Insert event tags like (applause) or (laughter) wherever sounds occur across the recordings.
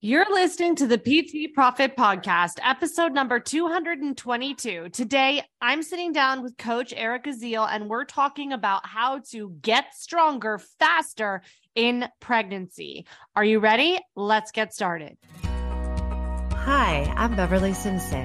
You're listening to the PT Profit Podcast, episode number 222. Today, I'm sitting down with Coach Erica Ziel, and we're talking about how to get stronger faster in pregnancy. Are you ready? Let's get started. Hi, I'm Beverly Simpson,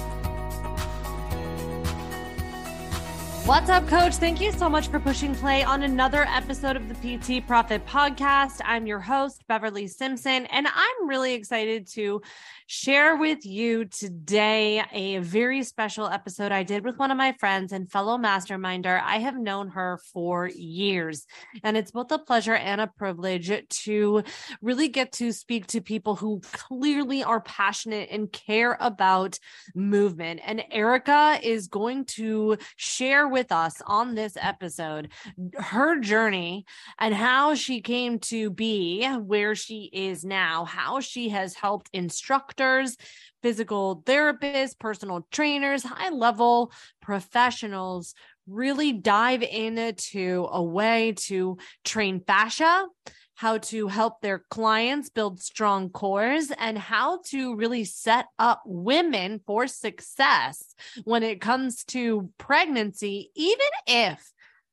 What's up, coach? Thank you so much for pushing play on another episode of the PT Profit Podcast. I'm your host, Beverly Simpson, and I'm really excited to share with you today a very special episode I did with one of my friends and fellow masterminder. I have known her for years, and it's both a pleasure and a privilege to really get to speak to people who clearly are passionate and care about movement. And Erica is going to share with us on this episode her journey and how she came to be where she is now, how she has helped instructors doctors, physical therapists, personal trainers, high level professionals really dive into a way to train fascia, how to help their clients build strong cores, and how to really set up women for success when it comes to pregnancy, even if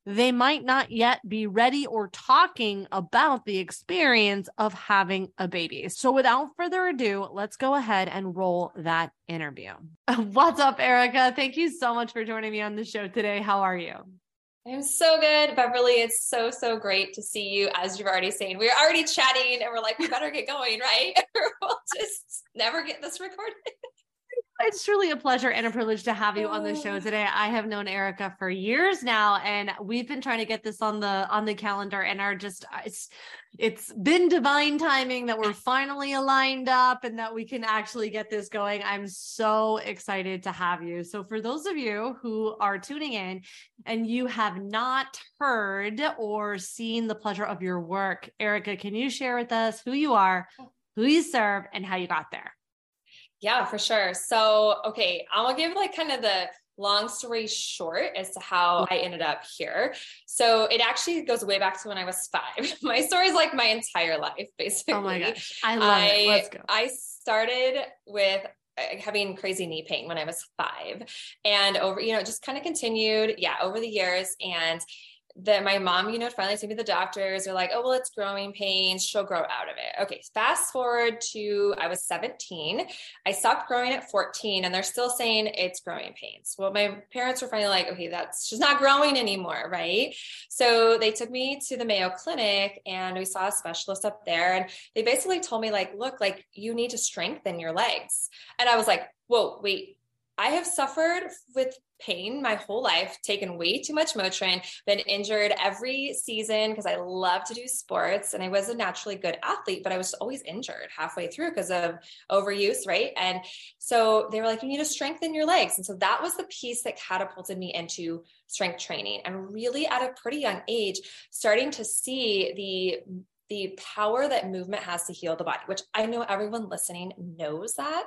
they might not yet be ready or talking about the experience of having a baby. So, without further ado, let's go ahead and roll that interview. (laughs) What's up, Erica? Thank you so much for joining me on the show today. How are you? I'm so good, Beverly. It's so, so great to see you. As you've already saying, we are already chatting and we're like, we better get going, right? (laughs) we'll just never get this recorded. It's truly a pleasure and a privilege to have you on the show oh. today. I have known Erica for years now, and we've been trying to get this on the on the calendar, and are just uh, it's it's been divine timing that we're finally aligned up and that we can actually get this going. I'm so excited to have you. So, for those of you who are tuning in and you have not heard or seen the pleasure of your work, Erica, can you share with us who you are, who you serve, and how you got there? Yeah, for sure. So, okay, I'm gonna give like kind of the long story short as to how I ended up here. So it actually goes way back to when I was five. (laughs) My story is like my entire life, basically. Oh my gosh. I love I, it. Let's go. I started with uh, having crazy knee pain when I was five and over, you know, just kind of continued. Yeah. Over the years. And that my mom, you know, finally took me to the doctors. They're like, oh, well, it's growing pains. She'll grow out of it. Okay. Fast forward to I was 17. I stopped growing at 14 and they're still saying it's growing pains. Well, my parents were finally like, okay, that's she's not growing anymore. Right. So they took me to the Mayo Clinic and we saw a specialist up there. And they basically told me, like, look, like you need to strengthen your legs. And I was like, whoa, wait, I have suffered with pain my whole life, taken way too much Motrin, been injured every season because I love to do sports and I was a naturally good athlete, but I was always injured halfway through because of overuse, right? And so they were like, you need to strengthen your legs. And so that was the piece that catapulted me into strength training and really at a pretty young age, starting to see the the power that movement has to heal the body, which I know everyone listening knows that,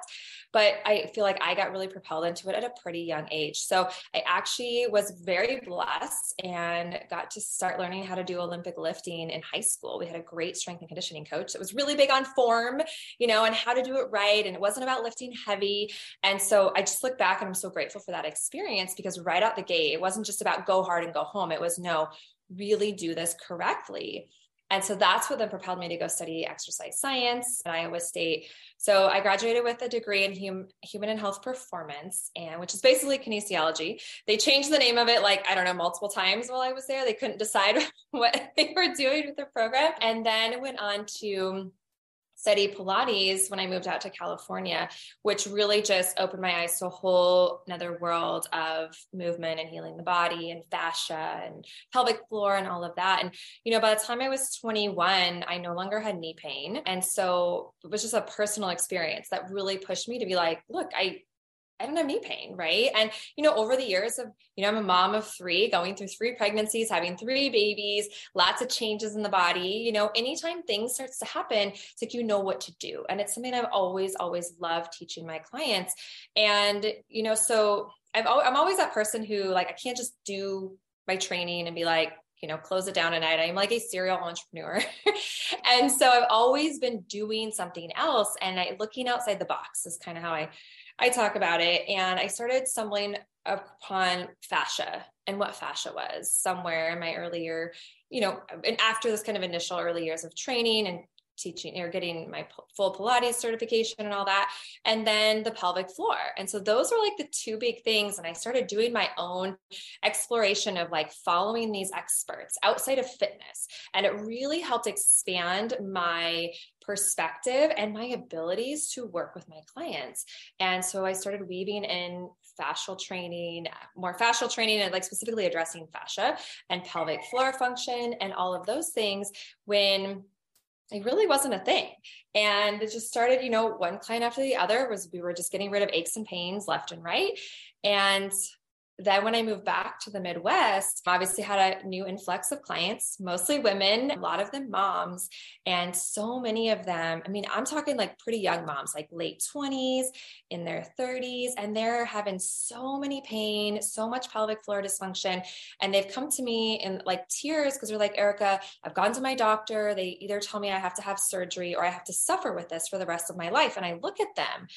but I feel like I got really propelled into it at a pretty young age. So I actually was very blessed and got to start learning how to do Olympic lifting in high school. We had a great strength and conditioning coach that was really big on form, you know, and how to do it right. And it wasn't about lifting heavy. And so I just look back and I'm so grateful for that experience because right out the gate, it wasn't just about go hard and go home. It was no, really do this correctly. And so that's what then propelled me to go study exercise science at Iowa State. So I graduated with a degree in hum, human and health performance, and which is basically kinesiology. They changed the name of it like I don't know multiple times while I was there. They couldn't decide (laughs) what they were doing with the program, and then went on to study Pilates when I moved out to California, which really just opened my eyes to a whole another world of movement and healing the body and fascia and pelvic floor and all of that. And, you know, by the time I was 21, I no longer had knee pain. And so it was just a personal experience that really pushed me to be like, look, I, I don't have knee pain, right? And you know, over the years of, you know, I'm a mom of three, going through three pregnancies, having three babies, lots of changes in the body. You know, anytime things starts to happen, it's like you know what to do, and it's something I've always, always loved teaching my clients. And you know, so I've I'm always that person who like I can't just do my training and be like, you know, close it down at night. I'm like a serial entrepreneur. (laughs) and so I've always been doing something else and I looking outside the box is kind of how I I talk about it. And I started stumbling upon fascia and what fascia was somewhere in my earlier, you know, and after this kind of initial early years of training and teaching or getting my full Pilates certification and all that. And then the pelvic floor. And so those were like the two big things. And I started doing my own exploration of like following these experts outside of fitness. And it really helped expand my perspective and my abilities to work with my clients. And so I started weaving in fascial training, more fascial training, and like specifically addressing fascia and pelvic floor function and all of those things when it really wasn't a thing. And it just started, you know, one client after the other was we were just getting rid of aches and pains left and right. And then when I moved back to the Midwest, obviously had a new influx of clients, mostly women, a lot of them moms, and so many of them, I mean, I'm talking like pretty young moms, like late 20s, in their 30s, and they're having so many pain, so much pelvic floor dysfunction. And they've come to me in like tears because they're like, Erica, I've gone to my doctor. They either tell me I have to have surgery or I have to suffer with this for the rest of my life. And I look at them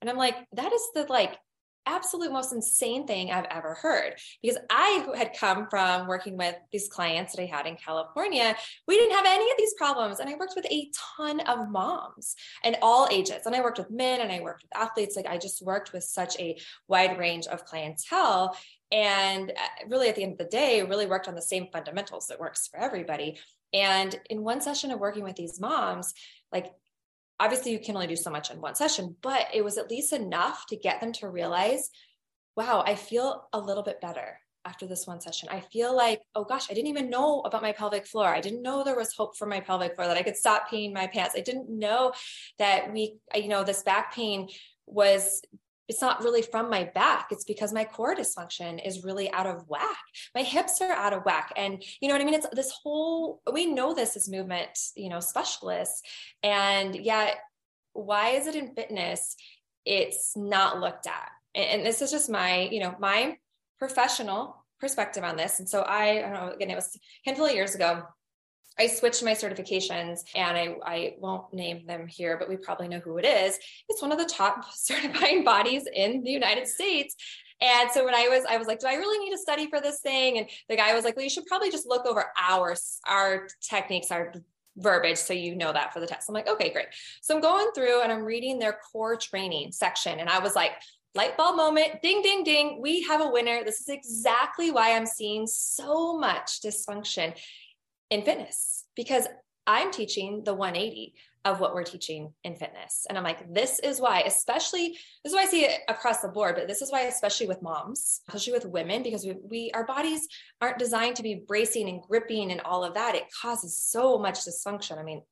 and I'm like, that is the like absolute most insane thing I've ever heard because I had come from working with these clients that I had in California. We didn't have any of these problems. And I worked with a ton of moms and all ages. And I worked with men and I worked with athletes. Like I just worked with such a wide range of clientele. And uh, really, at the end of the day, really worked on the same fundamentals that works for everybody. And in one session of working with these moms, like obviously you can only do so much in one session, but it was at least enough to get them to realize, wow, I feel a little bit better after this one session. I feel like, oh gosh, I didn't even know about my pelvic floor. I didn't know there was hope for my pelvic floor, that I could stop peeing my pants. I didn't know that we, you know, this back pain was it's not really from my back. It's because my core dysfunction is really out of whack. My hips are out of whack. And you know what i mean? It's this whole we know this as movement you know specialists. And yet why is it in fitness? It's not looked at. And this is just my you know my professional perspective on this. And so i, I don't know again it was a handful of years ago I switched my certifications and I, I won't name them here, but we probably know who it is. It's one of the top (laughs) certifying bodies in the United States. And so when I was, I was like, do I really need to study for this thing? And the guy was like, well, you should probably just look over our, our techniques, our verbiage so you know that for the test. I'm like, okay, great. So I'm going through and I'm reading their core training section. And I was like, light bulb moment, ding, ding, ding. We have a winner. This is exactly why I'm seeing so much dysfunction in fitness because I'm teaching the 180 of what we're teaching in fitness. And I'm like, this is why, especially, this is why I see it across the board, but this is why, especially with moms, especially with women, because we, we our bodies aren't designed to be bracing and gripping and all of that. It causes so much dysfunction. I mean,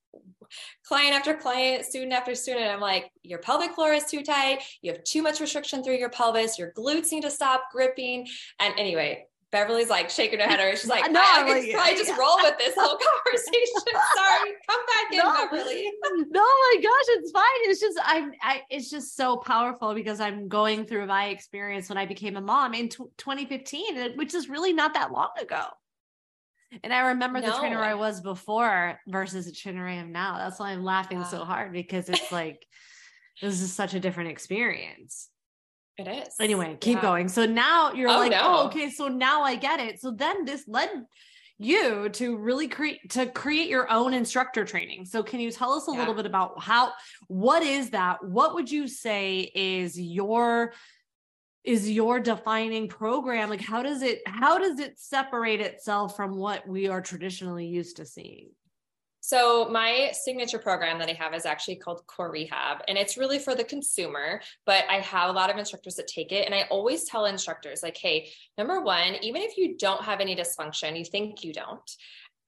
client after client, student after student, I'm like, your pelvic floor is too tight. You have too much restriction through your pelvis. Your glutes need to stop gripping. And anyway, Beverly's like shaking her head. Or she's like, (laughs) no, I, I like, probably just roll with this whole conversation. (laughs) Sorry, come back in, no, Beverly. (laughs) no, my gosh, it's fine. It's just I'm. I, it's just so powerful because I'm going through my experience when I became a mom in t- 2015, which is really not that long ago. And I remember no. the trainer I was before versus the trainer I am now. That's why I'm laughing so hard because it's like this is such a different experience. It is. Anyway, keep yeah. going. So now you're oh, like, oh, no. oh, okay. So now I get it. So then this led you to really create to create your own instructor training. So can you tell us a yeah. little bit about how what is that? What would you say is your is your defining program? Like how does it how does it separate itself from what we are traditionally used to seeing? So my signature program that I have is actually called Core Rehab and it's really for the consumer, but I have a lot of instructors that take it and I always tell instructors like, "Hey, number 1, even if you don't have any dysfunction, you think you don't,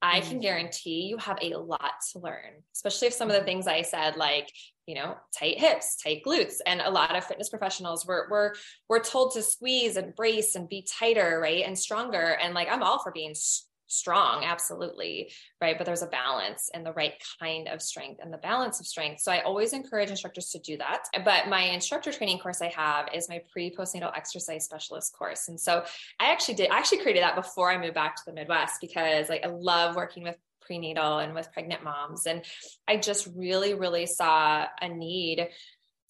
I can mm-hmm. guarantee you have a lot to learn, especially if some of the mm-hmm. things I said, like, you know, tight hips, tight glutes. And a lot of fitness professionals were, we're, we're told to squeeze and brace and be tighter, right? And stronger. And like, I'm all for being strong absolutely right? But there's a balance and the right kind of strength and the balance of strength. So i always encourage instructors to do that. But my instructor training course i have is my pre postnatal exercise specialist course. And so i actually did i actually created that before i moved back to the midwest because like i love working with prenatal and with pregnant moms. And i just really really saw a need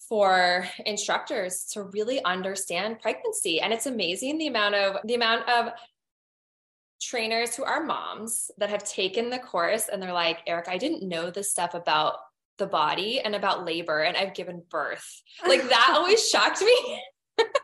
for instructors to really understand pregnancy. And it's amazing the amount of the amount of trainers who are moms that have taken the course and they're like, Eric, I didn't know this stuff about the body and about labor and I've given birth. Like that (laughs) always shocked me.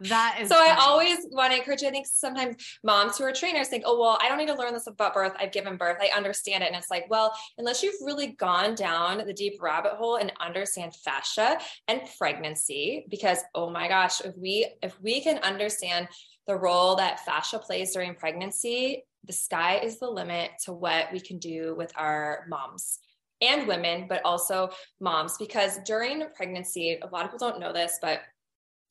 that (laughs) is so funny. I always want to encourage you. I think sometimes moms who are trainers think, oh, well, I don't need to learn this about birth. I've given birth. I understand it. And it's like, well, unless you've really gone down the deep rabbit hole and understand fascia and pregnancy, because oh my gosh, if we if we can understand the role that fascia plays during pregnancy, the sky is the limit to what we can do with our moms and women, but also moms, because during pregnancy, a lot of people don't know this, but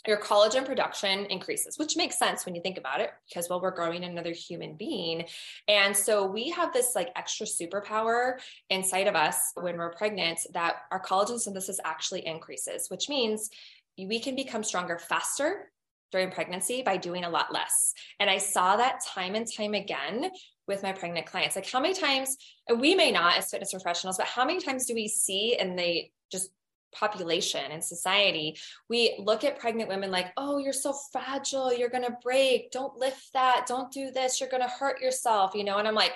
your collagen production increases, which makes sense when you think about it, because well, we're growing another human being. And so we have this like extra superpower inside of us when we're pregnant that our collagen synthesis actually increases, which means we can become stronger faster during pregnancy by doing a lot less. And I saw that time and time again with my pregnant clients. Like, how many times, we may not as fitness professionals, but how many times do we see in the just population and society, we look at pregnant women like, oh, you're so fragile, you're going to break, don't lift that, don't do this, you're going to hurt yourself, you know? And I'm like,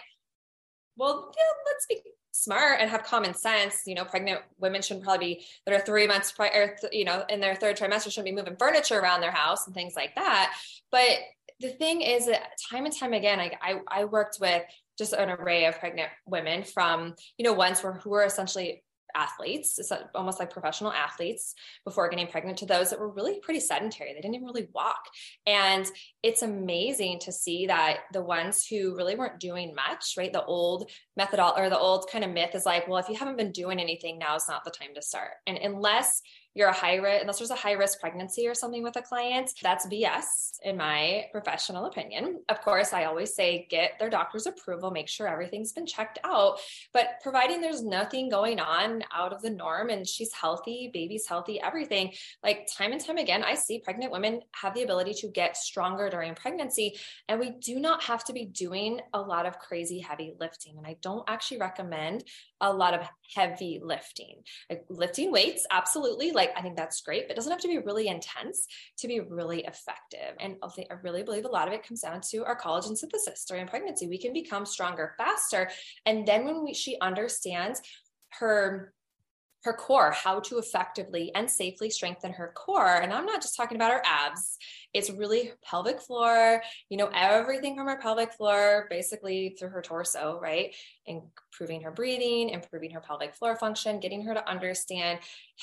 well, yeah, let's be smart and have common sense. You know, pregnant women shouldn't probably be that are three months prior, you know, in their third trimester shouldn't be moving furniture around their house and things like that. But the thing is that time and time again, I, I, I worked with just an array of pregnant women from, you know, ones who were essentially athletes, it's almost like professional athletes before getting pregnant, to those that were really pretty sedentary. They didn't even really walk. And it's amazing to see that the ones who really weren't doing much, right? The old method or the old kind of myth is like, well, if you haven't been doing anything, now is not the time to start. And unless you're a high risk, unless there's a high risk pregnancy or something with a client, that's BS in my professional opinion. Of course, I always say get their doctor's approval, make sure everything's been checked out. But providing there's nothing going on out of the norm and she's healthy, baby's healthy, everything, like time and time again, I see pregnant women have the ability to get stronger during pregnancy. And we do not have to be doing a lot of crazy heavy lifting. And I don't actually recommend a lot of heavy lifting. Like lifting weights, absolutely. Like I think that's great, but it doesn't have to be really intense to be really effective. And I really believe a lot of it comes down to our collagen synthesis during pregnancy. We can become stronger faster. And then when we, she understands her her core, how to effectively and safely strengthen her core. And I'm not just talking about her abs, it's really pelvic floor, you know, everything from her pelvic floor, basically through her torso, right? Improving her breathing, improving her pelvic floor function, getting her to understand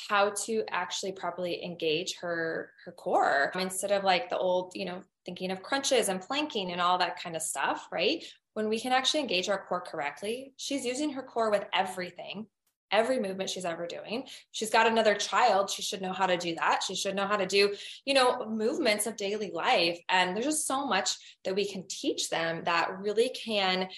how to actually properly engage her her core instead of like the old, you know, thinking of crunches and planking and all that kind of stuff, right? When we can actually engage our core correctly, she's using her core with everything every movement she's ever doing. She's got another child. She should know how to do that. She should know how to do, you know, movements of daily life. And there's just so much that we can teach them that really can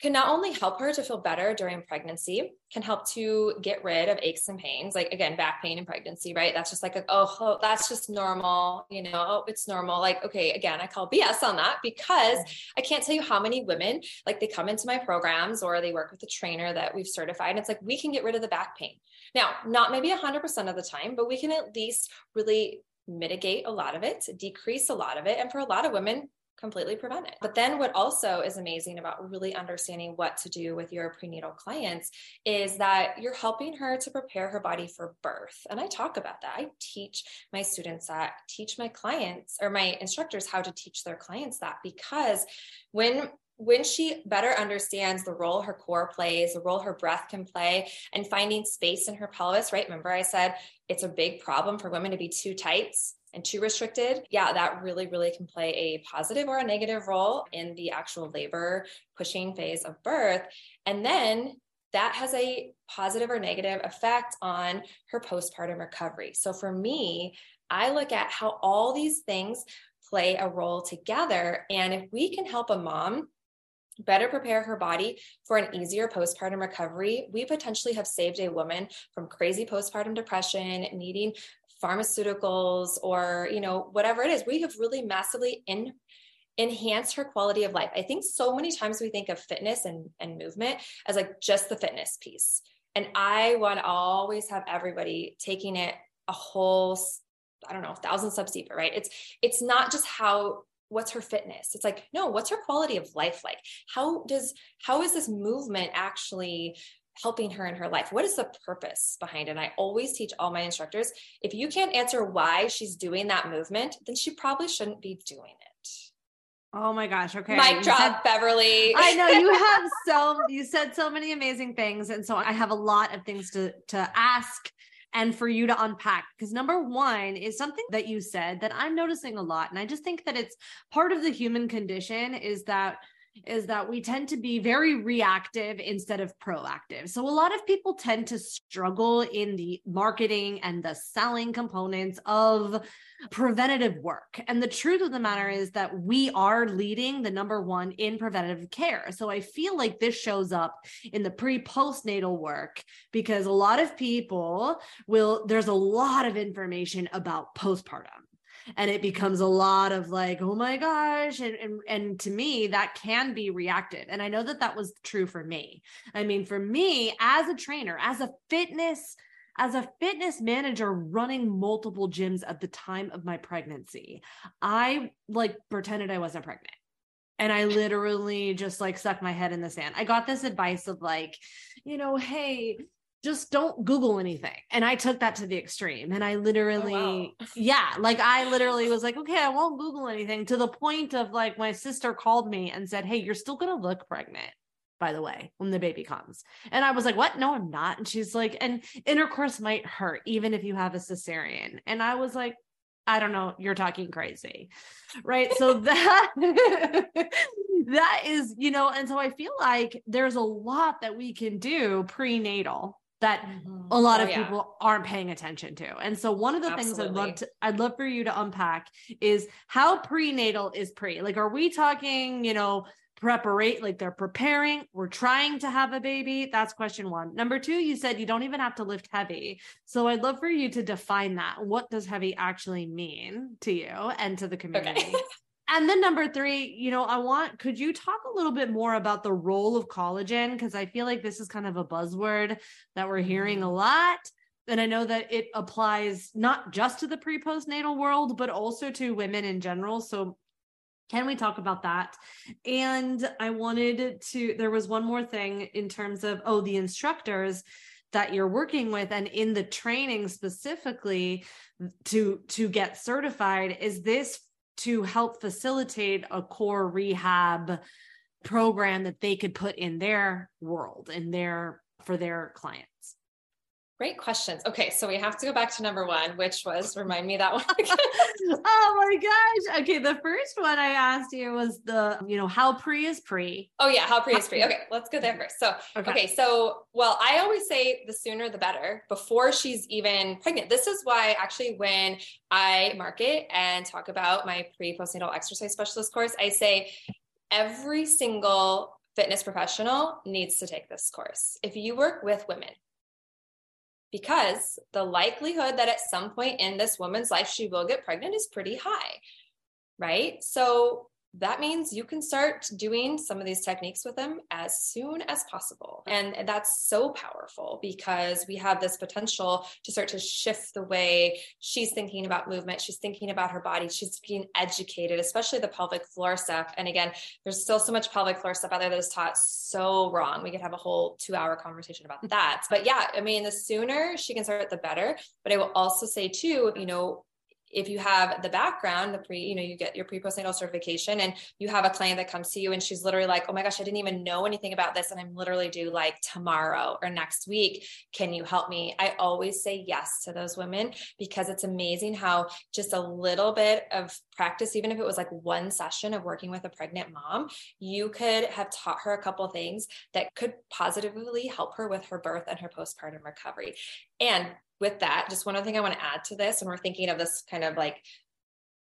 can not only help her to feel better during pregnancy, can help to get rid of aches and pains, like again, back pain in pregnancy, right? That's just like, a, oh, oh, that's just normal, you know, oh, it's normal. Like, okay, again, I call BS on that because I can't tell you how many women, like, they come into my programs or they work with a trainer that we've certified. And it's like, we can get rid of the back pain. Now, not maybe 100% of the time, but we can at least really mitigate a lot of it, decrease a lot of it. And for a lot of women, completely prevent it. But then what also is amazing about really understanding what to do with your prenatal clients is that you're helping her to prepare her body for birth. And I talk about that. I teach my students that, teach my clients or my instructors how to teach their clients that because when when she better understands the role her core plays, the role her breath can play, and finding space in her pelvis, right? Remember, I said it's a big problem for women to be too tight and too restricted. Yeah, that really, really can play a positive or a negative role in the actual labor pushing phase of birth. And then that has a positive or negative effect on her postpartum recovery. So for me, I look at how all these things play a role together. And if we can help a mom better prepare her body for an easier postpartum recovery, we potentially have saved a woman from crazy postpartum depression, needing pharmaceuticals or, you know, whatever it is. We have really massively in enhanced her quality of life. I think so many times we think of fitness and, and movement as like just the fitness piece. And I want to always have everybody taking it a whole I don't know, thousand steps deeper, right? It's it's not just how what's her fitness it's like no what's her quality of life like how does how is this movement actually helping her in her life what is the purpose behind it and i always teach all my instructors if you can't answer why she's doing that movement then she probably shouldn't be doing it Oh my gosh. Okay. Mic drop, said, Beverly. I know you (laughs) have so you said so many amazing things. And so I have a lot of things to to ask and for you to unpack. Because number one is something that you said that I'm noticing a lot. And I just think that it's part of the human condition is that is that we tend to be very reactive instead of proactive. So a lot of people tend to struggle in the marketing and the selling components of preventative work. And the truth of the matter is that we are leading the number one in preventative care. So I feel like this shows up in the pre postnatal work because a lot of people will, there's a lot of information about postpartum and it becomes a lot of like oh my gosh and, and and to me that can be reactive and i know that that was true for me i mean for me as a trainer as a fitness as a fitness manager running multiple gyms at the time of my pregnancy i like pretended i wasn't pregnant and I literally just like stuck my head in the sand. I got this advice of like, you know, hey, just don't Google anything. And I took that to the extreme. And I oh, literally, oh, wow. yeah, like I literally was like, okay, I won't Google anything to the point of like my sister called me and said, Hey, you're still going to look pregnant, by the way, when the baby comes. And I was like, What? No, I'm not. And she's like, And intercourse might hurt even if you have a cesarean. And I was like, I don't know, you're talking crazy. Right. So (laughs) that that is, you know, and so I feel like there's a lot that we can do prenatal that mm-hmm. a lot oh, of yeah. people aren't paying attention to. And so one of the Absolutely. things I'd love to I'd love for you to unpack is how prenatal is pre. Like are we talking, you know, preparate like they're preparing, we're trying to have a baby? That's question 1. Number 2, you said you don't even have to lift heavy. So I'd love for you to define that. What does heavy actually mean to you and to the community? Okay. (laughs) And then number three, you know, I want, could you talk a little bit more about the role of collagen? Because I feel like this is kind of a buzzword that we're hearing a mm-hmm. lot. And I know that it applies not just to the pre postnatal world, but also to women in general. So can we talk about that? And I wanted to, there was one more thing in terms of, oh, the instructors that you're working with and in the training specifically to to get certified is this to help facilitate a core rehab program that they could put in their world in their for their clients Great questions. Okay, so we have to go back to number one, which was (laughs) remind me that one. (laughs) oh my gosh. Okay, the first one I asked you was the, you know, how pre is pre. Oh yeah, how pre is pre. Okay, let's go there first. So okay. okay, so well, I always say the sooner the better before she's even pregnant. This is why actually when I market and talk about my pre postnatal exercise specialist course, I say every single fitness professional needs to take this course. If you work with women, because the likelihood that at some point in this woman's life she will get pregnant is pretty high, right? So that means you can start doing some of these techniques with them as soon as possible. And that's so powerful because we have this potential to start to shift the way she's thinking about movement. She's thinking about her body. She's being educated, especially the pelvic floor stuff. And again, there's still so much pelvic floor stuff out there that is taught so wrong. We could have a whole two hour conversation about that. But yeah, I mean, the sooner she can start, the better. But I will also say, too, you know, if you have the background, the pre, you know, you get your pre postnatal certification and you have a client that comes to you and she's literally like, oh my gosh, I didn't even know anything about this. And I'm literally due like tomorrow or next week. Can you help me? I always say yes to those women because it's amazing how just a little bit of practice, even if it was like one session of working with a pregnant mom, you could have taught her a couple things that could positively help her with her birth and her postpartum recovery. And with that, just one other thing I want to add to this, and we're thinking of this kind of like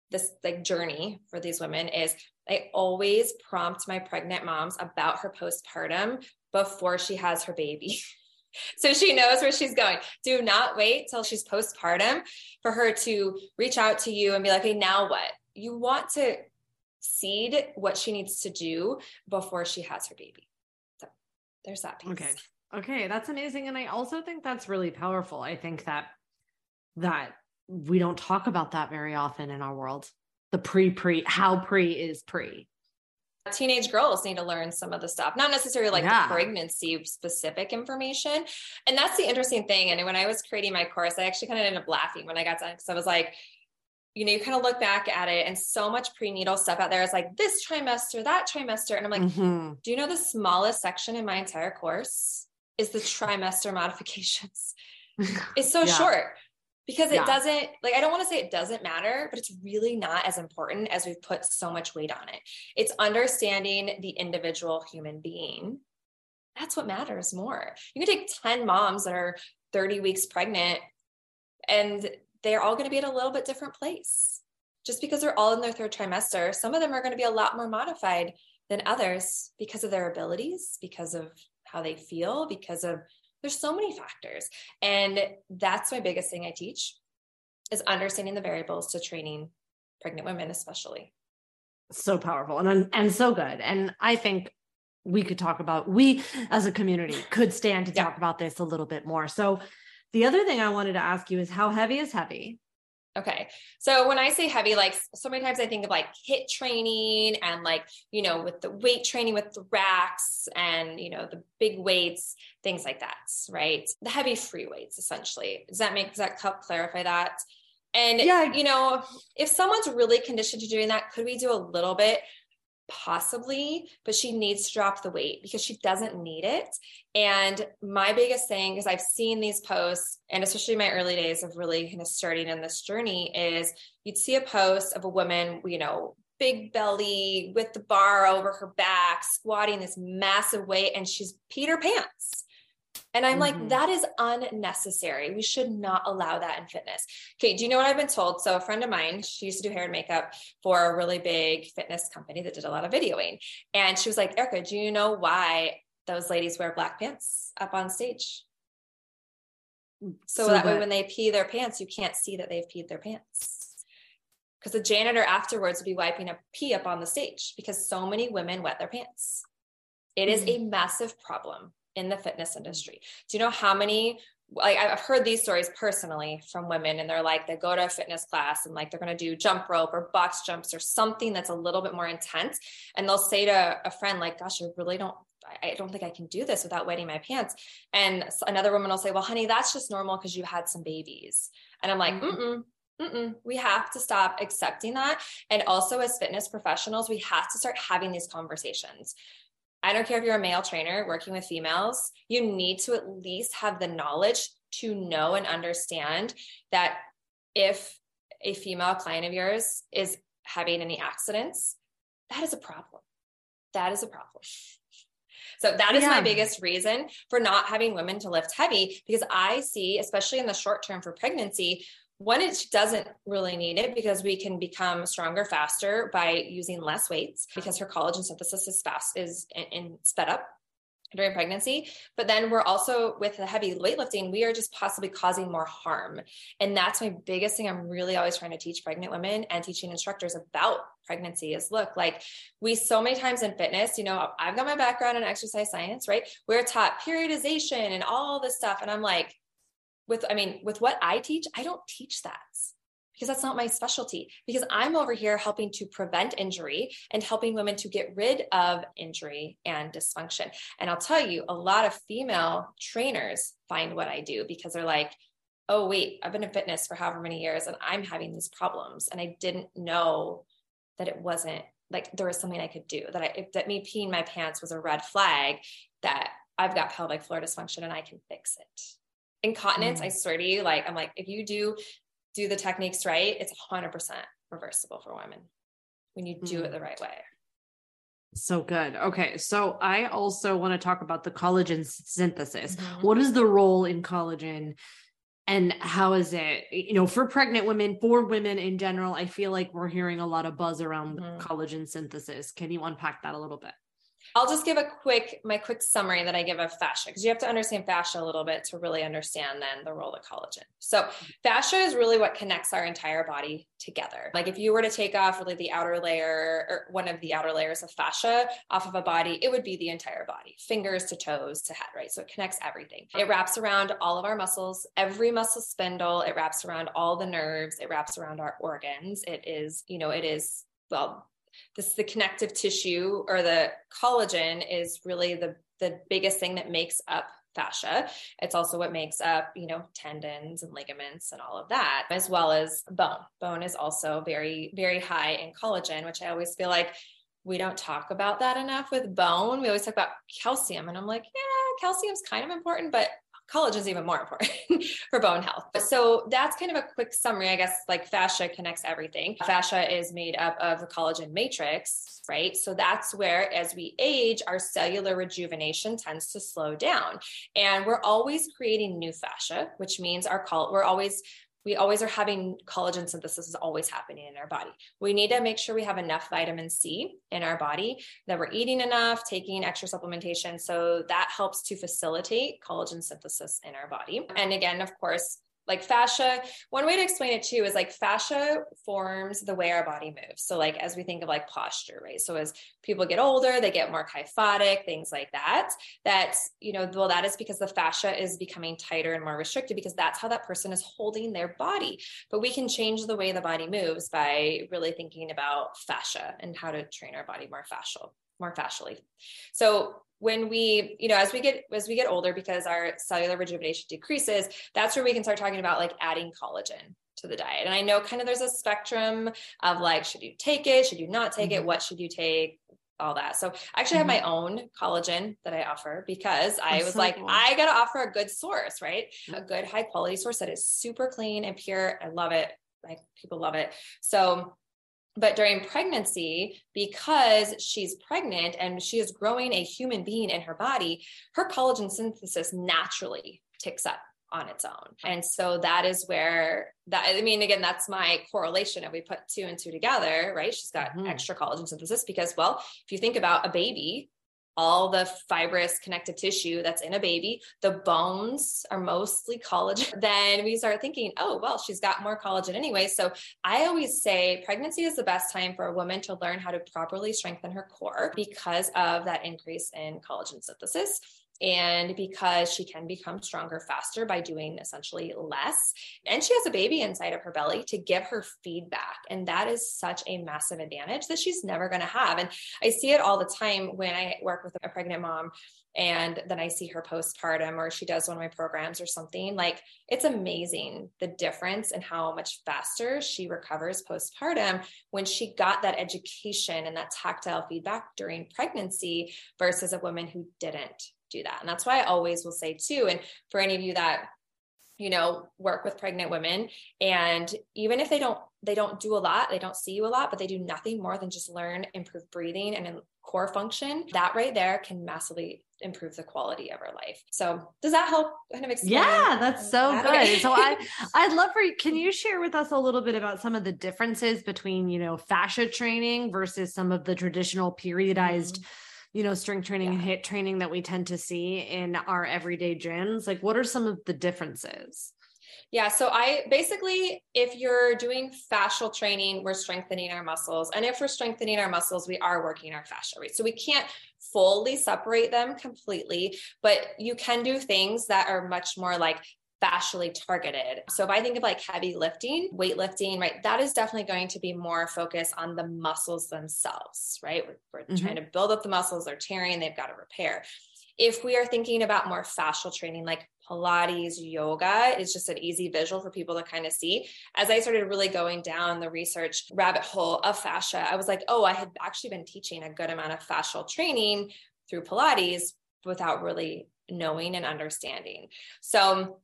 this like journey for these women is I always prompt my pregnant moms about her postpartum before she has her baby. (laughs) so she knows where she's going. Do not wait till she's postpartum for her to reach out to you and be like, hey, now what? You want to seed what she needs to do before she has her baby. So there's that piece. Okay. Okay, that's amazing. And I also think that's really powerful. I think that that we don't talk about that very often in our world. The pre pre how pre is pre. Teenage girls need to learn some of the stuff, not necessarily like yeah. the pregnancy specific information. And that's the interesting thing. And when I was creating my course, I actually kind of ended up laughing when I got done because I was like, you know, you kind of look back at it and so much prenatal stuff out there is like this trimester, that trimester. And I'm like, mm-hmm. do you know the smallest section in my entire course is the trimester modifications? (laughs) it's so yeah. short because it yeah. doesn't like I don't want to say it doesn't matter, but it's really not as important as we've put so much weight on it. It's understanding the individual human being. That's what matters more. You can take 10 moms that are 30 weeks pregnant and they're all going to be at a little bit different place. Just because they're all in their third trimester, some of them are going to be a lot more modified than others because of their abilities, because of how they feel, because of there's so many factors. And that's my biggest thing I teach is understanding the variables to training pregnant women especially. So powerful and and so good. And I think we could talk about we as a community could stand to talk about this a little bit more. So the other thing I wanted to ask you is how heavy is heavy? Okay. So when I say heavy, like so many times I think of like HIIT training and like, you know, with the weight training with the racks and, you know, the big weights, things like that, right? The heavy free weights essentially. Does that make, does that help clarify that? And, yeah. you know, if someone's really conditioned to doing that, could we do a little bit? Possibly, but she needs to drop the weight because she doesn't need it. And my biggest thing, because I've seen these posts, and especially my early days of really kind of starting in this journey, is you'd see a post of a woman, you know, big belly with the bar over her back, squatting this massive weight, and she's peed her pants. And I'm mm-hmm. like, that is unnecessary. We should not allow that in fitness. Okay, do you know what I've been told? So, a friend of mine, she used to do hair and makeup for a really big fitness company that did a lot of videoing. And she was like, Erica, do you know why those ladies wear black pants up on stage? So, so that way, when they pee their pants, you can't see that they've peed their pants because the janitor afterwards would be wiping a pee up on the stage because so many women wet their pants. It is mm-hmm. a massive problem in the fitness industry. Do you know how many like I've heard these stories personally from women and they're like they go to a fitness class and like they're going to do jump rope or box jumps or something that's a little bit more intense and they'll say to a friend like gosh I really don't I don't think I can do this without wetting my pants and another woman will say well honey that's just normal because you had some babies and I'm like mm-hmm. mm-mm Mm-mm. We have to stop accepting that. And also, as fitness professionals, we have to start having these conversations. I don't care if you're a male trainer working with females, you need to at least have the knowledge to know and understand that if a female client of yours is having any accidents, that is a problem. That is a problem. So that is yeah. my biggest reason for not having women to lift heavy because I see, especially in the short term for pregnancy, one, it doesn't really need it because we can become stronger faster by using less weights because her collagen synthesis is fast is in, in sped up during pregnancy. But then we're also with the heavy weightlifting, we are just possibly causing more harm. And that's my biggest thing I'm really always trying to teach pregnant women and teaching instructors about pregnancy is look, like we so many times in fitness, you know, I've got my background in exercise science, right? We're taught periodization and all this stuff. And I'm like, with i mean with what i teach i don't teach that because that's not my specialty because i'm over here helping to prevent injury and helping women to get rid of injury and dysfunction and i'll tell you a lot of female trainers find what i do because they're like oh, wait, I've been in fitness for however many years and I'm having these problems. And I didn't know that it wasn't like there was something I could do that I, that me peeing my pants was a red flag that I've got pelvic floor dysfunction and I can fix it. Incontinence, mm. I swear to you, like, I'm like, if you do do the techniques right, it's 100% reversible for women when you do mm. it the right way. So good. Okay. So I also want to talk about the collagen synthesis. Mm-hmm. What is the role in collagen and how is it, you know, for pregnant women, for women in general? I feel like we're hearing a lot of buzz around mm-hmm. collagen synthesis. Can you unpack that a little bit? I'll just give a quick, my quick summary that I give of fascia, because you have to understand fascia a little bit to really understand then the role of collagen. So fascia is really what connects our entire body together. Like if you were to take off really the outer layer or one of the outer layers of fascia off of a body, it would be the entire body, fingers to toes to head, right? So it connects everything. It wraps around all of our muscles, every muscle spindle, it wraps around all the nerves, it wraps around our organs. It is, you know, it is well this the connective tissue or the collagen is really the the biggest thing that makes up fascia. It's also what makes up, you know, tendons and ligaments and all of that, as well as bone. Bone is also very, very high in collagen, which I always feel like we don't talk about that enough with bone. We always talk about calcium, and I'm like, yeah, calcium's kind of important, but collagen is even more important (laughs) for bone health. So that's kind of a quick summary. I guess like fascia connects everything. Fascia is made up of the collagen matrix, right? So that's where, as we age, our cellular rejuvenation tends to slow down. And we're always creating new fascia, which means our coll- we're always we always are having collagen synthesis is always happening in our body. We need to make sure we have enough vitamin C in our body, that we're eating enough, taking extra supplementation. So that helps to facilitate collagen synthesis in our body. And again, of course, like fascia one way to explain it too is like fascia forms the way our body moves. So like as we think of like posture right? So as people get older they get more kyphotic things like that. That you know well that is because the fascia is becoming tighter and more restricted because that's how that person is holding their body. But we can change the way the body moves by really thinking about fascia and how to train our body more fascial more fascially. So when we you know as we get as we get older because our cellular rejuvenation decreases that's where we can start talking about like adding collagen to the diet. And i know kind of there's a spectrum of like should you take it? Should you not take mm-hmm. it what should you take? All that. So i actually mm-hmm. have my own collagen that i offer because i that's was so like cool. i gotta offer a good source right? Mm-hmm. a good high quality source that is super clean and pure. I love it. Like people love it. So but during pregnancy, because she's pregnant and she is growing a human being in her body, her collagen synthesis naturally ticks up on its own. And so that is where that, I mean, again, that's my correlation. If we put two and two together, right? She's got mm-hmm. extra collagen synthesis because, well, if you think about a baby, all the fibrous connective tissue that's in a baby. The bones are mostly collagen. (laughs) Then we start thinking, oh, well, she's got more collagen anyway. So I always say pregnancy is the best time for a woman to learn how to properly strengthen her core because of that increase in collagen synthesis and because she can become stronger faster by doing essentially less. And she has a baby inside of her belly to give her feedback. And that is such a massive advantage that she's never going to have. And I see it all the time when I work with a pregnant mom and then I see her postpartum or she does one of my programs or something. Like it's amazing the difference and how much faster she recovers postpartum when she got that education and that tactile feedback during pregnancy versus a woman who didn't do that. And that's why I always will say too, and for any of you that you know work with pregnant women and even if they don't they don't do a lot they don't see you a lot but they do nothing more than just learn improve breathing and core function that right there can massively improve the quality of our life so does that help kind of explain yeah that's so that? good okay. so i (laughs) i'd love for you can you share with us a little bit about some of the differences between you know fascia training versus some of the traditional periodized mm-hmm you know, strength training yeah. HIIT training that we tend to see in our everyday gyms? Like, what are some of the differences? Yeah. So I basically, if you're doing fascial training, we're strengthening our muscles. And if we're strengthening our muscles, we are working our fascia, right? So we can't fully separate them completely, but you can do things that are much more like fascially targeted. So if I think of like heavy lifting, weightlifting, right, that is definitely going to be more focused on the muscles themselves, right? We're, we're mm-hmm. trying to build up the muscles, they're tearing, they've got to repair. If we are thinking about more fascial training, like Pilates, yoga is just an easy visual for people to kind of see. As I started really going down the research rabbit hole of fascia, I was like, oh, I had actually been teaching a good amount of fascial training through Pilates without really knowing and understanding. So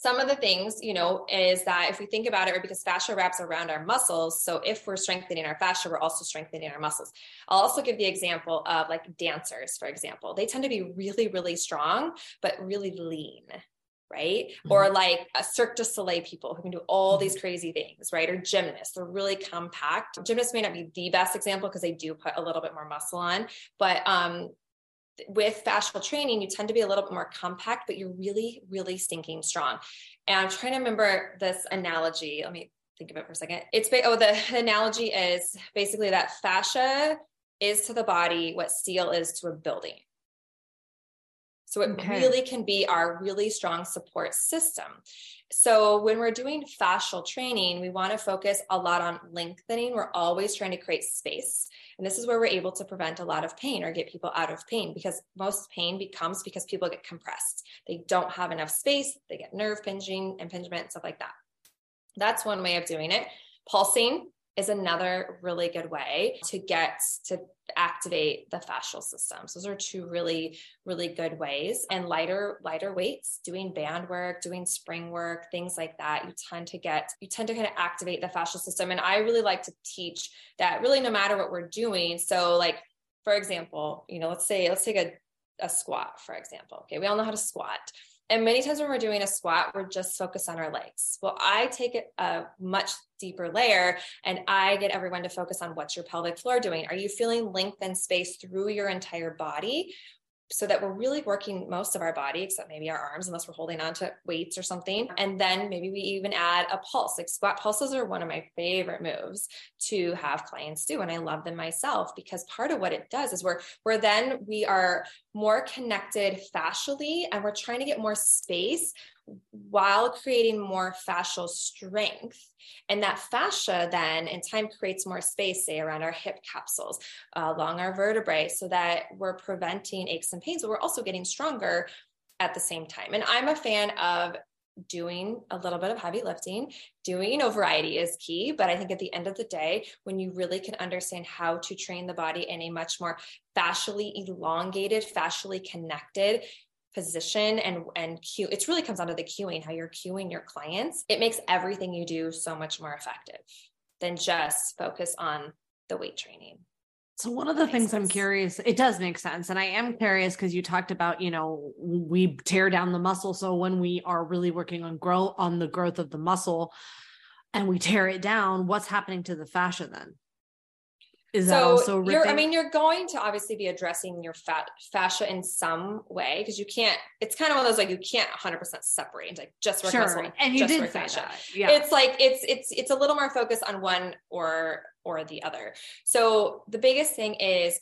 some of the things, you know, is that if we think about it, or because fascia wraps around our muscles. So if we're strengthening our fascia, we're also strengthening our muscles. I'll also give the example of like dancers, for example. They tend to be really, really strong, but really lean. Right. Mm-hmm. Or like a Cirque du Soleil people who can do all mm-hmm. these crazy things, right? Or gymnasts, they're really compact. Gymnasts may not be the best example because they do put a little bit more muscle on, but um, with fascial training, you tend to be a little bit more compact, but you're really, really stinking strong. And I'm trying to remember this analogy. Let me think of it for a second. It's oh, the analogy is basically that fascia is to the body what steel is to a building. So it okay. really can be our really strong support system. So when we're doing fascial training, we want to focus a lot on lengthening. We're always trying to create space. And this is where we're able to prevent a lot of pain or get people out of pain because most pain becomes because people get compressed. They don't have enough space, they get nerve pinching, impingement, stuff like that. That's one way of doing it. Pulsing is another really good way to get to activate the fascial systems. Those are two really, really good ways. And lighter, lighter weights, doing band work, doing spring work, things like that, you tend to get, you tend to kind of activate the fascial system. And I really like to teach that really no matter what we're doing. So like, for example, you know, let's say, let's take a, a squat, for example. Okay. We all know how to squat. And many times when we're doing a squat, we're just focused on our legs. Well, I take it a much deeper layer and I get everyone to focus on what's your pelvic floor doing. Are you feeling length and space through your entire body? So that we're really working most of our body, except maybe our arms, unless we're holding on to weights or something. And then maybe we even add a pulse. Like squat pulses are one of my favorite moves to have clients do. And I love them myself because part of what it does is we're, we're then we are more connected fascially and we're trying to get more space while creating more fascial strength. And that fascia then in time creates more space, say around our hip capsules, uh, along our vertebrae, so that we're preventing aches and pains, but we're also getting stronger at the same time. And I'm a fan of doing a little bit of heavy lifting. Doing, know, variety is key. But I think at the end of the day, when you really can understand how to train the body in a much more fascially elongated, fascially connected, position and and cue it really comes down to the cueing how you're cueing your clients it makes everything you do so much more effective than just focus on the weight training so one of the things sense. I'm curious, it does make sense. And I am curious because you talked about, you know, we tear down the muscle. So when we are really working on grow on the growth of the muscle and we tear it down, what's happening to the fascia then? Is so you're, I mean, you're going to obviously be addressing your fat fascia in some way because you can't. It's kind of one of those like you can't 100 percent separate and like just work sure. muscle and you did say fascia. that. Yeah, it's like it's it's it's a little more focused on one or or the other. So the biggest thing is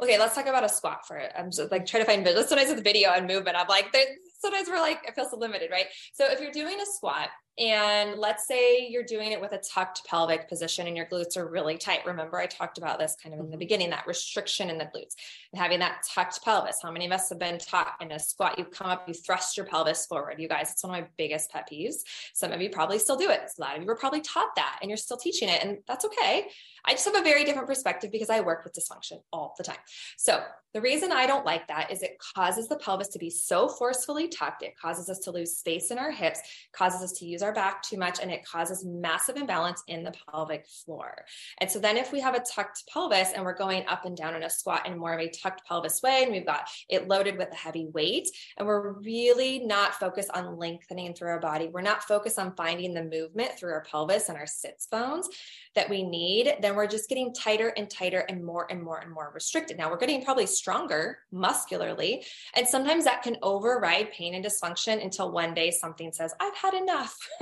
okay let's talk about a squat for it i'm just like trying to find visual sometimes with video and movement i'm like sometimes we're like it feels so limited right so if you're doing a squat and let's say you're doing it with a tucked pelvic position and your glutes are really tight. Remember, I talked about this kind of in the mm-hmm. beginning that restriction in the glutes and having that tucked pelvis. How many of us have been taught in a squat? You come up, you thrust your pelvis forward. You guys, it's one of my biggest pet peeves. Some of you probably still do it. A lot of you were probably taught that and you're still teaching it, and that's okay. I just have a very different perspective because I work with dysfunction all the time. So, the reason I don't like that is it causes the pelvis to be so forcefully tucked. It causes us to lose space in our hips, causes us to use our back too much, and it causes massive imbalance in the pelvic floor. And so then if we have a tucked pelvis and we're going up and down in a squat in more of a tucked pelvis way, and we've got it loaded with a heavy weight, and we're really not focused on lengthening through our body, we're not focused on finding the movement through our pelvis and our sits bones that we need, then we're just getting tighter and tighter and more and more and more restricted. Now we're getting probably stronger muscularly. And sometimes that can override pain and dysfunction until one day something says, I've had enough. (laughs)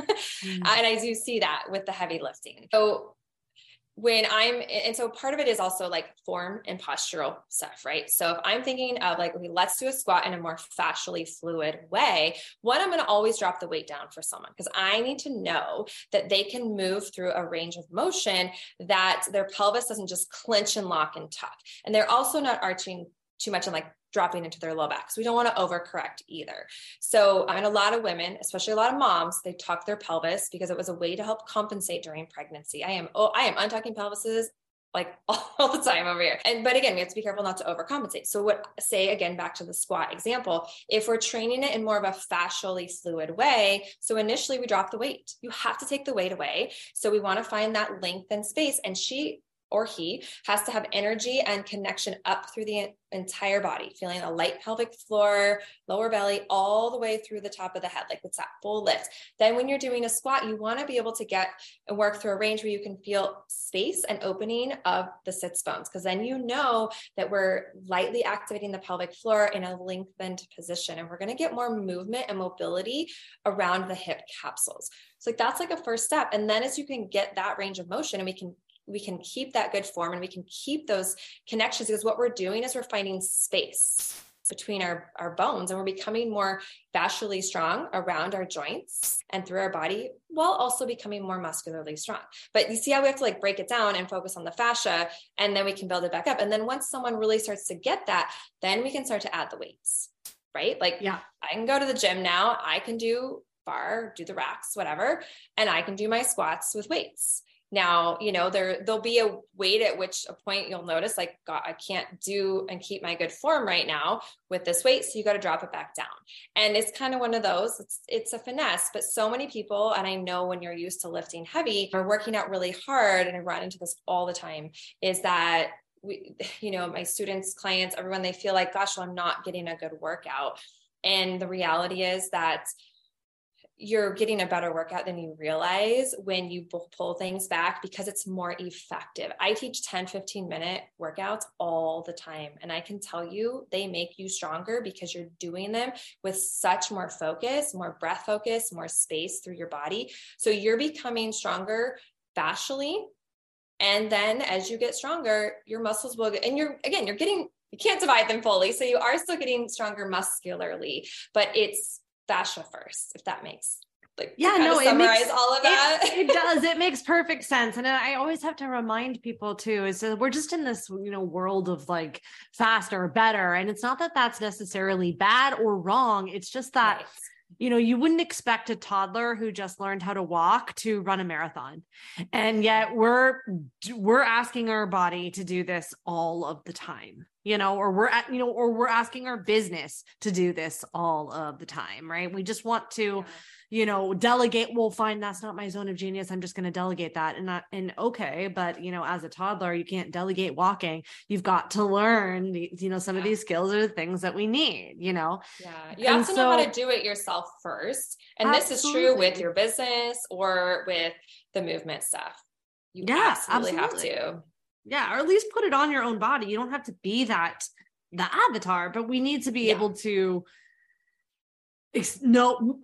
Mm. and I do see that with the heavy lifting. So when I'm, and so part of it is also like form and postural stuff, right? So if I'm thinking of like, okay, let's do a squat in a more fascially fluid way, one, I'm going to always drop the weight down for someone because I need to know that they can move through a range of motion that their pelvis doesn't just clench and lock and tuck. And they're also not arching too much and like dropping into their low back. So we don't want to overcorrect either. So, and a lot of women, especially a lot of moms, they tuck their pelvis because it was a way to help compensate during pregnancy. I am, oh, I am untucking pelvises like (laughs) all the time over here. And but again, we have to be careful not to overcompensate. So what say again back to the squat example, if we're training it in more of a fascially fluid way, so initially we drop the weight. You have to take the weight away. So we want to find that length and space and she or he has to have energy and connection up through the entire body, feeling a light pelvic floor, lower belly, all the way through the top of the head. Like it's that full lift. Then, when you're doing a squat, you want to be able to get and work through a range where you can feel space and opening of the sits bones, because then you know that we're lightly activating the pelvic floor in a lengthened position. And we're going to get more movement and mobility around the hip capsules. So, like, that's like a first step. And then, as you can get that range of motion and we can we can keep that good form and we can keep those connections because what we're doing is we're finding space between our, our bones and we're becoming more fascially strong around our joints and through our body while also becoming more muscularly strong. But you see how we have to like break it down and focus on the fascia and then we can build it back up. And then once someone really starts to get that, then we can start to add the weights, right? Like yeah, I can go to the gym now. I can do bar, do the racks, whatever, and I can do my squats with weights. Now, you know, there there'll be a weight at which a point you'll notice like God, I can't do and keep my good form right now with this weight. So you got to drop it back down. And it's kind of one of those, it's it's a finesse, but so many people, and I know when you're used to lifting heavy or working out really hard, and I run into this all the time, is that we, (sighs) you know, my students, clients, everyone, they feel like, gosh, well, I'm not getting a good workout. And the reality is that you're getting a better workout than you realize when you pull things back because it's more effective. I teach 10, 15 minute workouts all the time. And I can tell you they make you stronger because you're doing them with such more focus, more breath focus, more space through your body. So you're becoming stronger fascially. And then as you get stronger, your muscles will get, and you're, again, you're getting, you can't divide them fully. So you are still getting stronger muscularly, but it's fascia first, if that makes like yeah no it makes all of that. it, it, (laughs) does. It makes perfect sense. And i always have to remind people too is that we're just in this you know world of like faster better. And it's not that that's necessarily bad or wrong. It's just that right. you know, you wouldn't expect a toddler who just learned how to walk to run a marathon. And yet we're we're asking our body to do this all of the time. You know, or we're at, you know, or we're asking our business to do this all of the time, right? We just want to yeah you know, delegate. Well, fine, that's not my zone of genius. I'm just going to delegate that. And not, and okay, but you know, as a toddler, you can't delegate walking. You've got to learn, you know, some yeah. of these skills are the things that we need, you know? Yeah. You and have to so, know how to do it yourself first. And absolutely. this is true with your business or with the movement stuff. You yeah, absolutely, absolutely have to. Yeah. Or at least put it on your own body. You don't have to be that the avatar, but we need to be yeah. able to no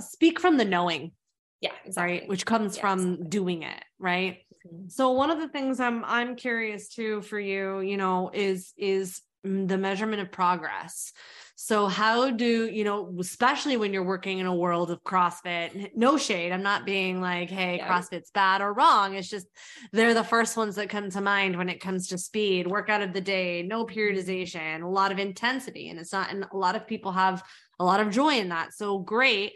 speak from the knowing yeah exactly. right which comes yeah, from exactly. doing it right mm-hmm. so one of the things i'm i'm curious too for you you know is is the measurement of progress so how do you know especially when you're working in a world of crossfit no shade i'm not being like hey yeah. crossfit's bad or wrong it's just they're the first ones that come to mind when it comes to speed workout of the day no mm-hmm. periodization a lot of intensity and it's not and a lot of people have a lot of joy in that. So great.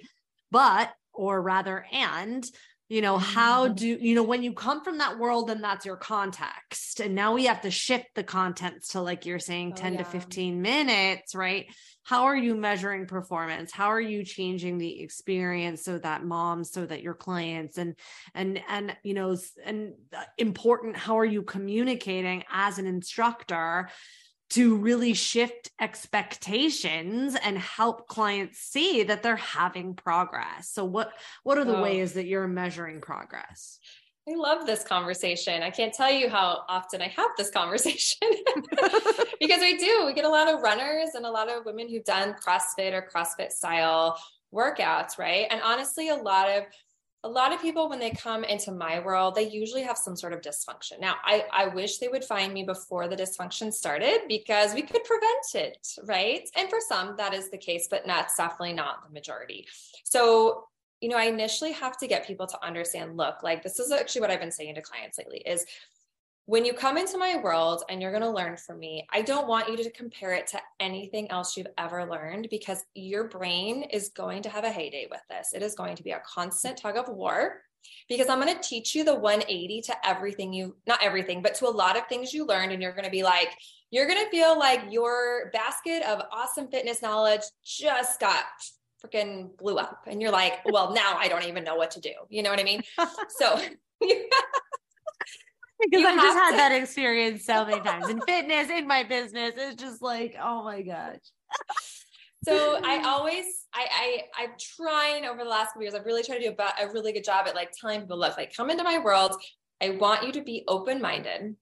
But, or rather, and, you know, how mm-hmm. do, you know, when you come from that world, and that's your context. And now we have to shift the contents to, like you're saying, oh, 10 yeah. to 15 minutes, right? How are you measuring performance? How are you changing the experience so that moms, so that your clients and, and, and, you know, and uh, important, how are you communicating as an instructor? To really shift expectations and help clients see that they're having progress. So what what are the oh. ways that you're measuring progress? I love this conversation. I can't tell you how often I have this conversation (laughs) because we do. We get a lot of runners and a lot of women who've done CrossFit or CrossFit style workouts, right? And honestly, a lot of a lot of people when they come into my world they usually have some sort of dysfunction. Now i i wish they would find me before the dysfunction started because we could prevent it right? And for some that is the case but that's definitely not the majority. So you know i initially have to get people to understand look like this is actually what i've been saying to clients lately is when you come into my world and you're going to learn from me, I don't want you to compare it to anything else you've ever learned because your brain is going to have a heyday with this. It is going to be a constant tug of war because I'm going to teach you the 180 to everything you, not everything, but to a lot of things you learned. And you're going to be like, you're going to feel like your basket of awesome fitness knowledge just got freaking blew up. And you're like, well, now I don't even know what to do. You know what I mean? (laughs) so, (laughs) because I've just had to- that experience so many (laughs) times in fitness, in my business. It's just like, oh my gosh. so I always, I, I, I'm trying over the last couple years. I've really tried to do a, a really good job at like telling people, look, like come into my world. I want you to be open minded.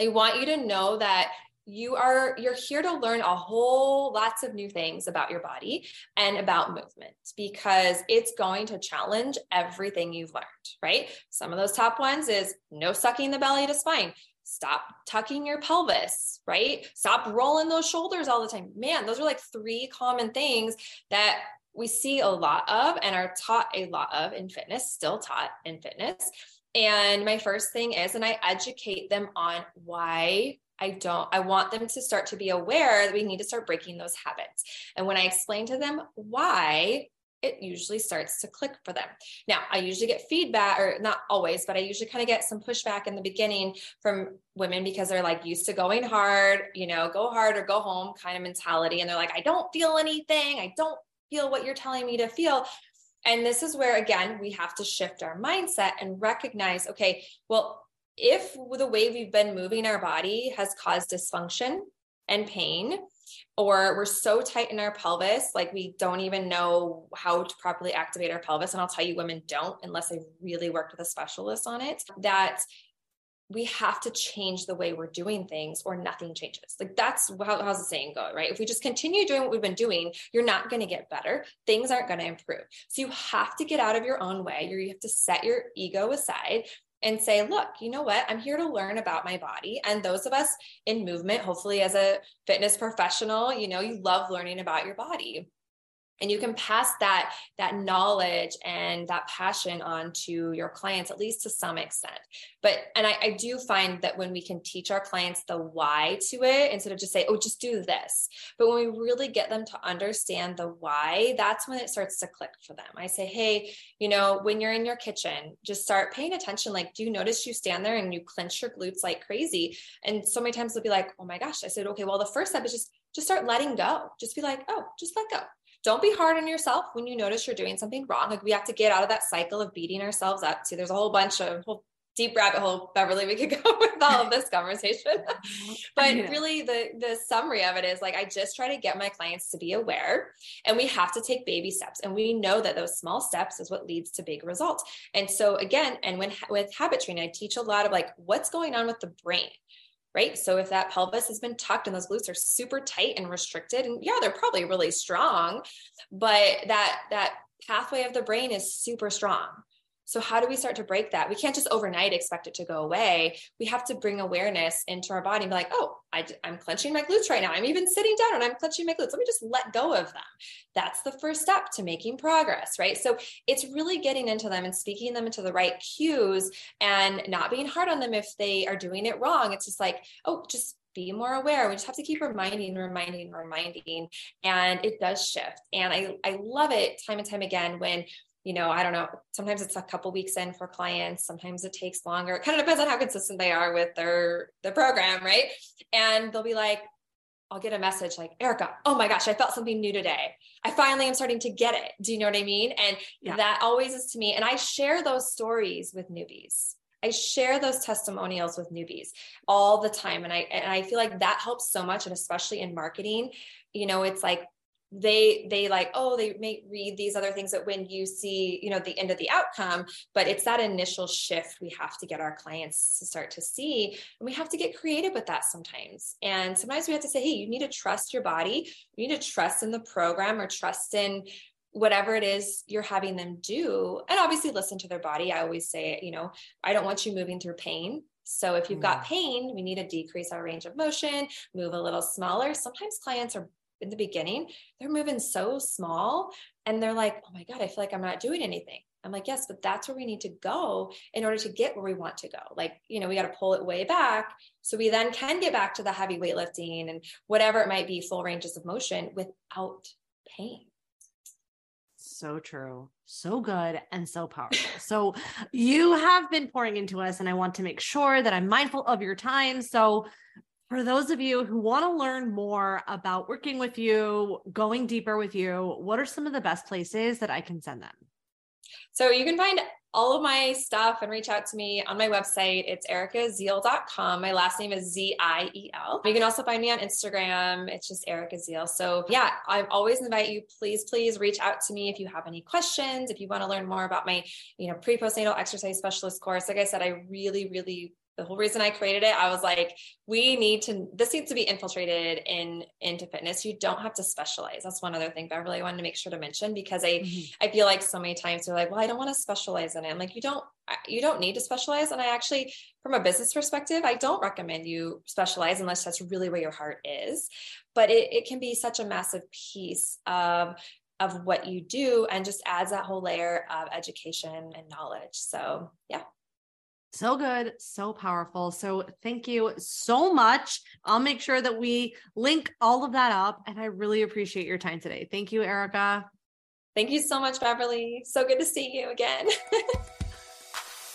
I want you to know that you are you're here to learn a whole lots of new things about your body and about movement because it's going to challenge everything you've learned right? Some of those top ones is no sucking the belly to spine. Stop tucking your pelvis right? Stop rolling those shoulders all the time. Man those are like three common things that we see a lot of and are taught a lot of in fitness still taught in fitness. And my first thing is and i educate them on why I don't, I want them to start to be aware that we need to start breaking those habits. And when I explain to them why, it usually starts to click for them. Now, I usually get feedback, or not always, but I usually kind of get some pushback in the beginning from women because they're like used to going hard, you know, go hard or go home kind of mentality. And they're like, I don't feel anything. I don't feel what you're telling me to feel. And this is where, again, we have to shift our mindset and recognize okay, well, if the way we've been moving our body has caused dysfunction and pain, or we're so tight in our pelvis, like we don't even know how to properly activate our pelvis. And I'll tell you, women don't unless they really worked with a specialist on it, that we have to change the way we're doing things or nothing changes. Like that's how, how's the saying go, right? If we just continue doing what we've been doing, you're not going to get better. Things aren't going to improve. So you have to get out of your own way. You have to set your ego aside and say, look, you know what? I'm here to learn about my body. And those of us in movement, hopefully as a fitness professional, you know, you love learning about your body and you can pass that that knowledge and that passion on to your clients at least to some extent. But and I, I, do find that when we can teach our clients the why to it instead of just say oh just do this. But when we really get them to understand the why that's when it starts to click for them. I say hey you know when you're in your kitchen just start paying attention. Like do you notice you stand there and you clench your glutes like crazy? And so many times they'll be like oh my gosh. I said okay well the first step is just just start letting go. Just be like oh just let go don't be hard on yourself when you notice you're doing something wrong. Like we have to get out of that cycle of beating ourselves up. See, there's a whole bunch of whole deep rabbit hole, Beverly. We could (laughs) go with all of this conversation. (laughs) but really the the summary of it is like I just try to get my clients to be aware and we have to take baby steps. And we know that those small steps is what leads to big results. And so again, and when with habit training, I teach a lot of like what's going on with the brain right? So if that pelvis has been tucked and those glutes are super tight and restricted, and yeah, they're probably really strong, but that that pathway of the brain is super strong. So, how do we start to break that? We can't just overnight expect it to go away. We have to bring awareness into our body and be like, oh, I, am clenching my glutes right now. I'm even sitting down and I'm clenching my glutes. Let me just let go of them. That's the first step to making progress, right? So, it's really getting into them and speaking them into the right cues and not being hard on them if they are doing it wrong. It's just like, oh, just be more aware. We just have to keep reminding, reminding, reminding. And it does shift. And I, I love it time and time again when you know, I don't know, sometimes it's a couple weeks in for clients, sometimes it takes longer. It kind of depends on how consistent they are with their the program, right? And they'll be like, I'll get a message like, Erica, oh my gosh, I felt something new today. I finally am starting to get it. Do you know what I mean? And yeah. that always is to me. And I share those stories with newbies. I share those testimonials with newbies all the time. And I and I feel like that helps so much. And especially in marketing, you know, it's like they they like oh they may read these other things that when you see you know the end of the outcome but it's that initial shift we have to get our clients to start to see and we have to get creative with that sometimes and sometimes we have to say hey you need to trust your body you need to trust in the program or trust in whatever it is you're having them do and obviously listen to their body i always say you know i don't want you moving through pain so if you've got mm. pain, we need to decrease our range of motion, move a little smaller. Sometimes clients are in the beginning, they're moving so small and they're like, oh my God, I feel like I'm not doing anything. I'm like, yes, but that's where we need to go in order to get where we want to go. Like, you know, we got to pull it way back so we then can get back to the heavy weightlifting and whatever it might be, full ranges of motion without pain. So true. So good and so powerful. (laughs) so you have been pouring into us, and I want to make sure that I'm mindful of your time. So for those of you who want to learn more about working with you, going deeper with you, what are some of the best places that I can send them? So you can find all of my stuff and reach out to me on my website. It's ericaziel.com. My last name is Z I E L. You can also find me on Instagram. It's just Erica Ziel. So, yeah, I always invite you, please, please reach out to me if you have any questions, if you want to learn more about my, you know, pre postnatal exercise specialist course. Like I said, I really, really the whole reason I created it, I was like, we need to, this needs to be infiltrated in into fitness. You don't have to specialize. That's one other thing Beverly wanted to make sure to mention because I, mm-hmm. I feel like so many times they're like, well, I don't want to specialize in it. I'm like, you don't, you don't need to specialize. And I actually, from a business perspective, I don't recommend you specialize unless that's really where your heart is. But it, it can be such a massive piece of of what you do and just adds that whole layer of education and knowledge. So yeah. So good, so powerful. So thank you so much. I'll make sure that we link all of that up. And I really appreciate your time today. Thank you, Erica. Thank you so much, Beverly. So good to see you again. (laughs)